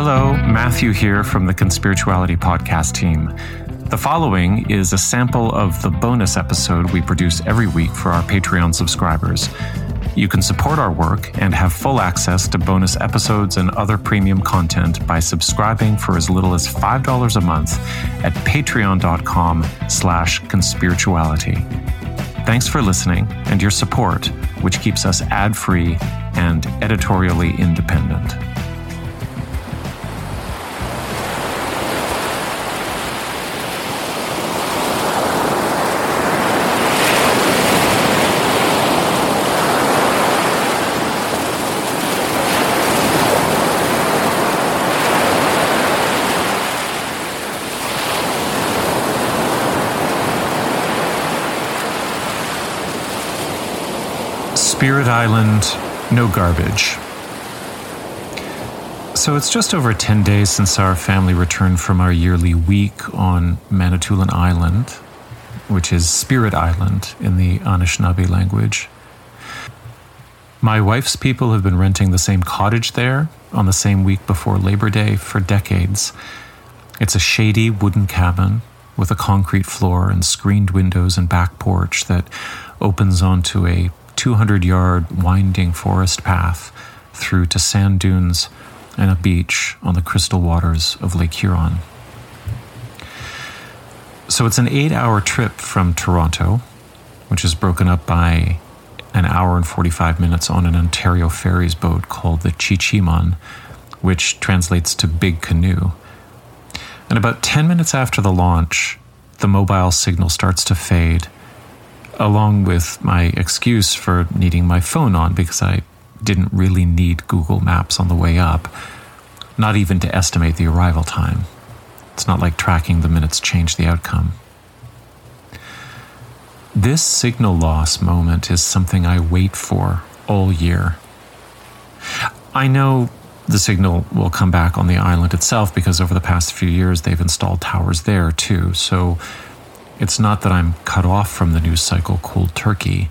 Hello, Matthew here from the Conspirituality Podcast team. The following is a sample of the bonus episode we produce every week for our Patreon subscribers. You can support our work and have full access to bonus episodes and other premium content by subscribing for as little as $5 a month at patreon.com slash conspirituality. Thanks for listening and your support, which keeps us ad-free and editorially independent. Spirit Island, no garbage. So it's just over 10 days since our family returned from our yearly week on Manitoulin Island, which is Spirit Island in the Anishinaabe language. My wife's people have been renting the same cottage there on the same week before Labor Day for decades. It's a shady wooden cabin with a concrete floor and screened windows and back porch that opens onto a 200 yard winding forest path through to sand dunes and a beach on the crystal waters of Lake Huron. So it's an eight hour trip from Toronto, which is broken up by an hour and 45 minutes on an Ontario Ferries boat called the Chi-Cheemaun, which translates to big canoe. And about 10 minutes after the launch, the mobile signal starts to fade along with my excuse for needing my phone on because I didn't really need Google Maps on the way up, not even to estimate the arrival time. It's not like tracking the minutes changed the outcome. This signal loss moment is something I wait for all year. I know the signal will come back on the island itself because over the past few years they've installed towers there too. So it's not that I'm cut off from the news cycle cold turkey.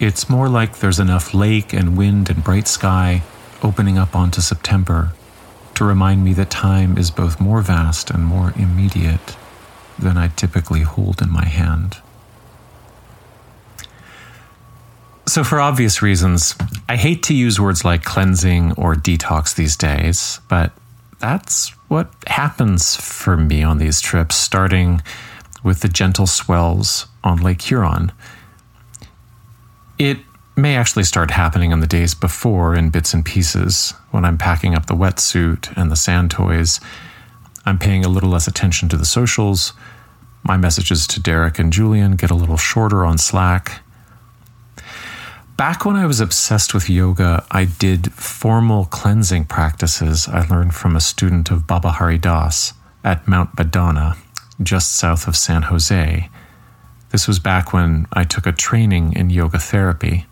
It's more like there's enough lake and wind and bright sky opening up onto September to remind me that time is both more vast and more immediate than I typically hold in my hand. So, for obvious reasons, I hate to use words like cleansing or detox these days, but that's what happens for me on these trips, starting with the gentle swells on Lake Huron. It may actually start happening on the days before in bits and pieces when I'm packing up the wetsuit and the sand toys. I'm paying a little less attention to the socials. My messages to Derek and Julian get a little shorter on Slack. Back when I was obsessed with yoga, I did formal cleansing practices I learned from a student of Baba Hari Das at Mount Madonna, just south of San Jose. This was back when I took a training in yoga therapy.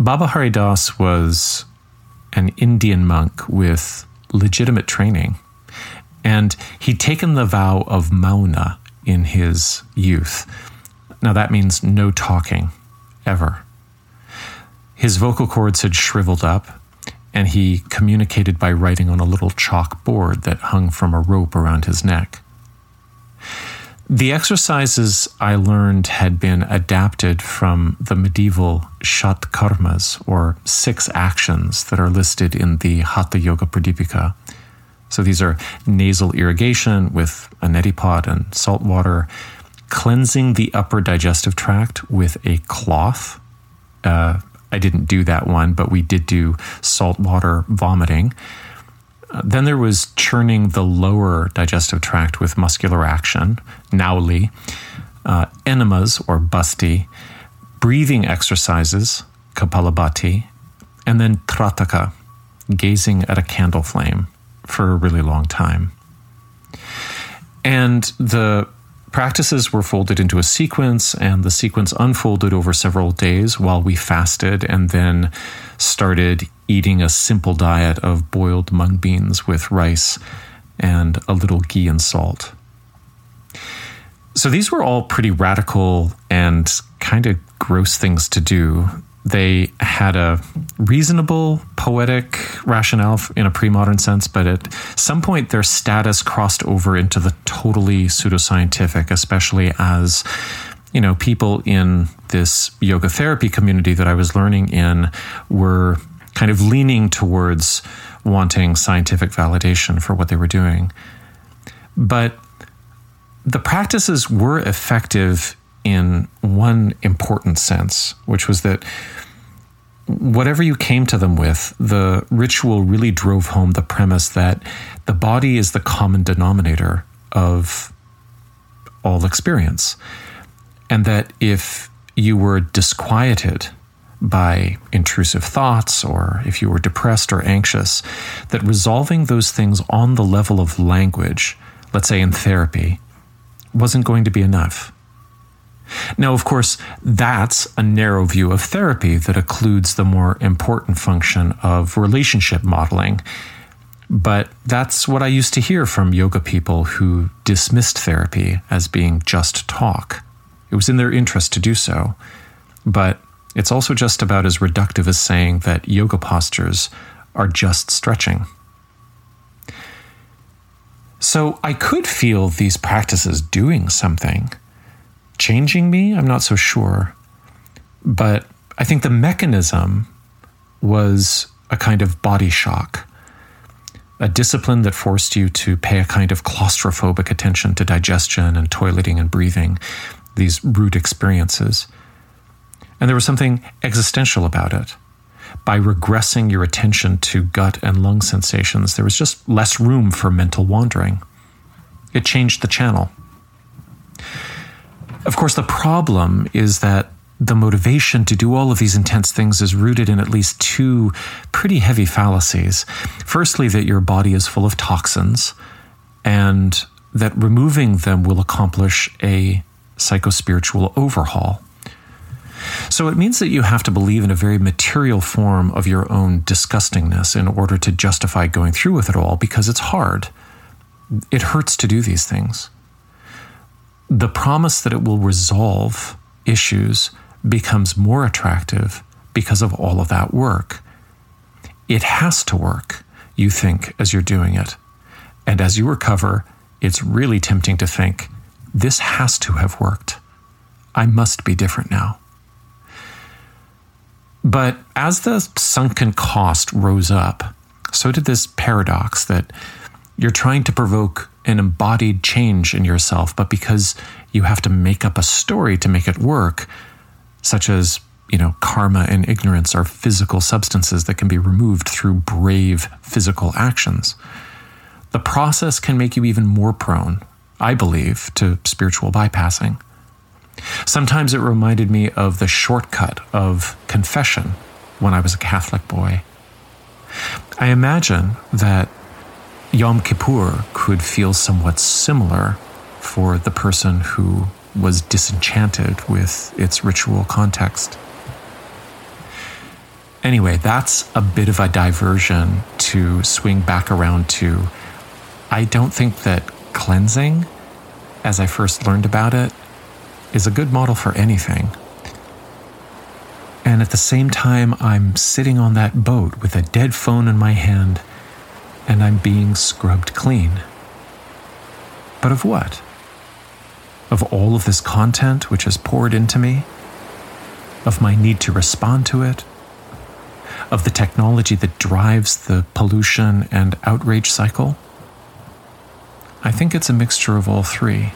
Baba Hari Das was an Indian monk with legitimate training, and he'd taken the vow of Mauna in his youth. Now, that means no talking ever. His vocal cords had shriveled up, and he communicated by writing on a little chalk board that hung from a rope around his neck. The exercises I learned had been adapted from the medieval Shat Karmas, or six actions that are listed in the Hatha Yoga Pradipika. So these are nasal irrigation with a neti pot and salt water, cleansing the upper digestive tract with a cloth. Uh, I didn't do that one, but we did do saltwater vomiting. Uh, then there was churning the lower digestive tract with muscular action, nauli, uh, enemas or basti, breathing exercises, kapalabhati, and then trataka, gazing at a candle flame for a really long time. And the practices were folded into a sequence, and the sequence unfolded over several days while we fasted and then started eating a simple diet of boiled mung beans with rice and a little ghee and salt. So these were all pretty radical and kind of gross things to do. They had a reasonable poetic rationale in a pre modern sense, but at some point their status crossed over into the totally pseudoscientific, especially as you know, people in this yoga therapy community that I was learning in were kind of leaning towards wanting scientific validation for what they were doing. But the practices were effective in one important sense, which was that whatever you came to them with, the ritual really drove home the premise that the body is the common denominator of all experience. And that if you were disquieted by intrusive thoughts or if you were depressed or anxious, that resolving those things on the level of language, let's say in therapy, wasn't going to be enough. Now, of course, that's a narrow view of therapy that occludes the more important function of relationship modeling. But that's what I used to hear from yoga people who dismissed therapy as being just talk. It was in their interest to do so, but it's also just about as reductive as saying that yoga postures are just stretching. So I could feel these practices doing something. Changing me, I'm not so sure. But I think the mechanism was a kind of body shock, a discipline that forced you to pay a kind of claustrophobic attention to digestion and toileting and breathing, these root experiences. And there was something existential about it. By regressing your attention to gut and lung sensations, there was just less room for mental wandering. It changed the channel. Of course, the problem is that the motivation to do all of these intense things is rooted in at least two pretty heavy fallacies. Firstly, that your body is full of toxins, and that removing them will accomplish a psychospiritual overhaul. So it means that you have to believe in a very material form of your own disgustingness in order to justify going through with it all because it's hard. It hurts to do these things. The promise that it will resolve issues becomes more attractive because of all of that work. It has to work, you think, as you're doing it. And as you recover, it's really tempting to think, this has to have worked. I must be different now. But as the sunken cost rose up, so did this paradox that you're trying to provoke an embodied change in yourself, but because you have to make up a story to make it work, such as, you know, karma and ignorance are physical substances that can be removed through brave physical actions. The process can make you even more prone, I believe, to spiritual bypassing. Sometimes it reminded me of the shortcut of confession when I was a Catholic boy. I imagine that Yom Kippur could feel somewhat similar for the person who was disenchanted with its ritual context. Anyway, that's a bit of a diversion to swing back around to. I don't think that cleansing, as I first learned about it, is a good model for anything. And at the same time, I'm sitting on that boat with a dead phone in my hand and I'm being scrubbed clean. But of what? Of all of this content which is poured into me? Of my need to respond to it? Of the technology that drives the pollution and outrage cycle? I think it's a mixture of all three.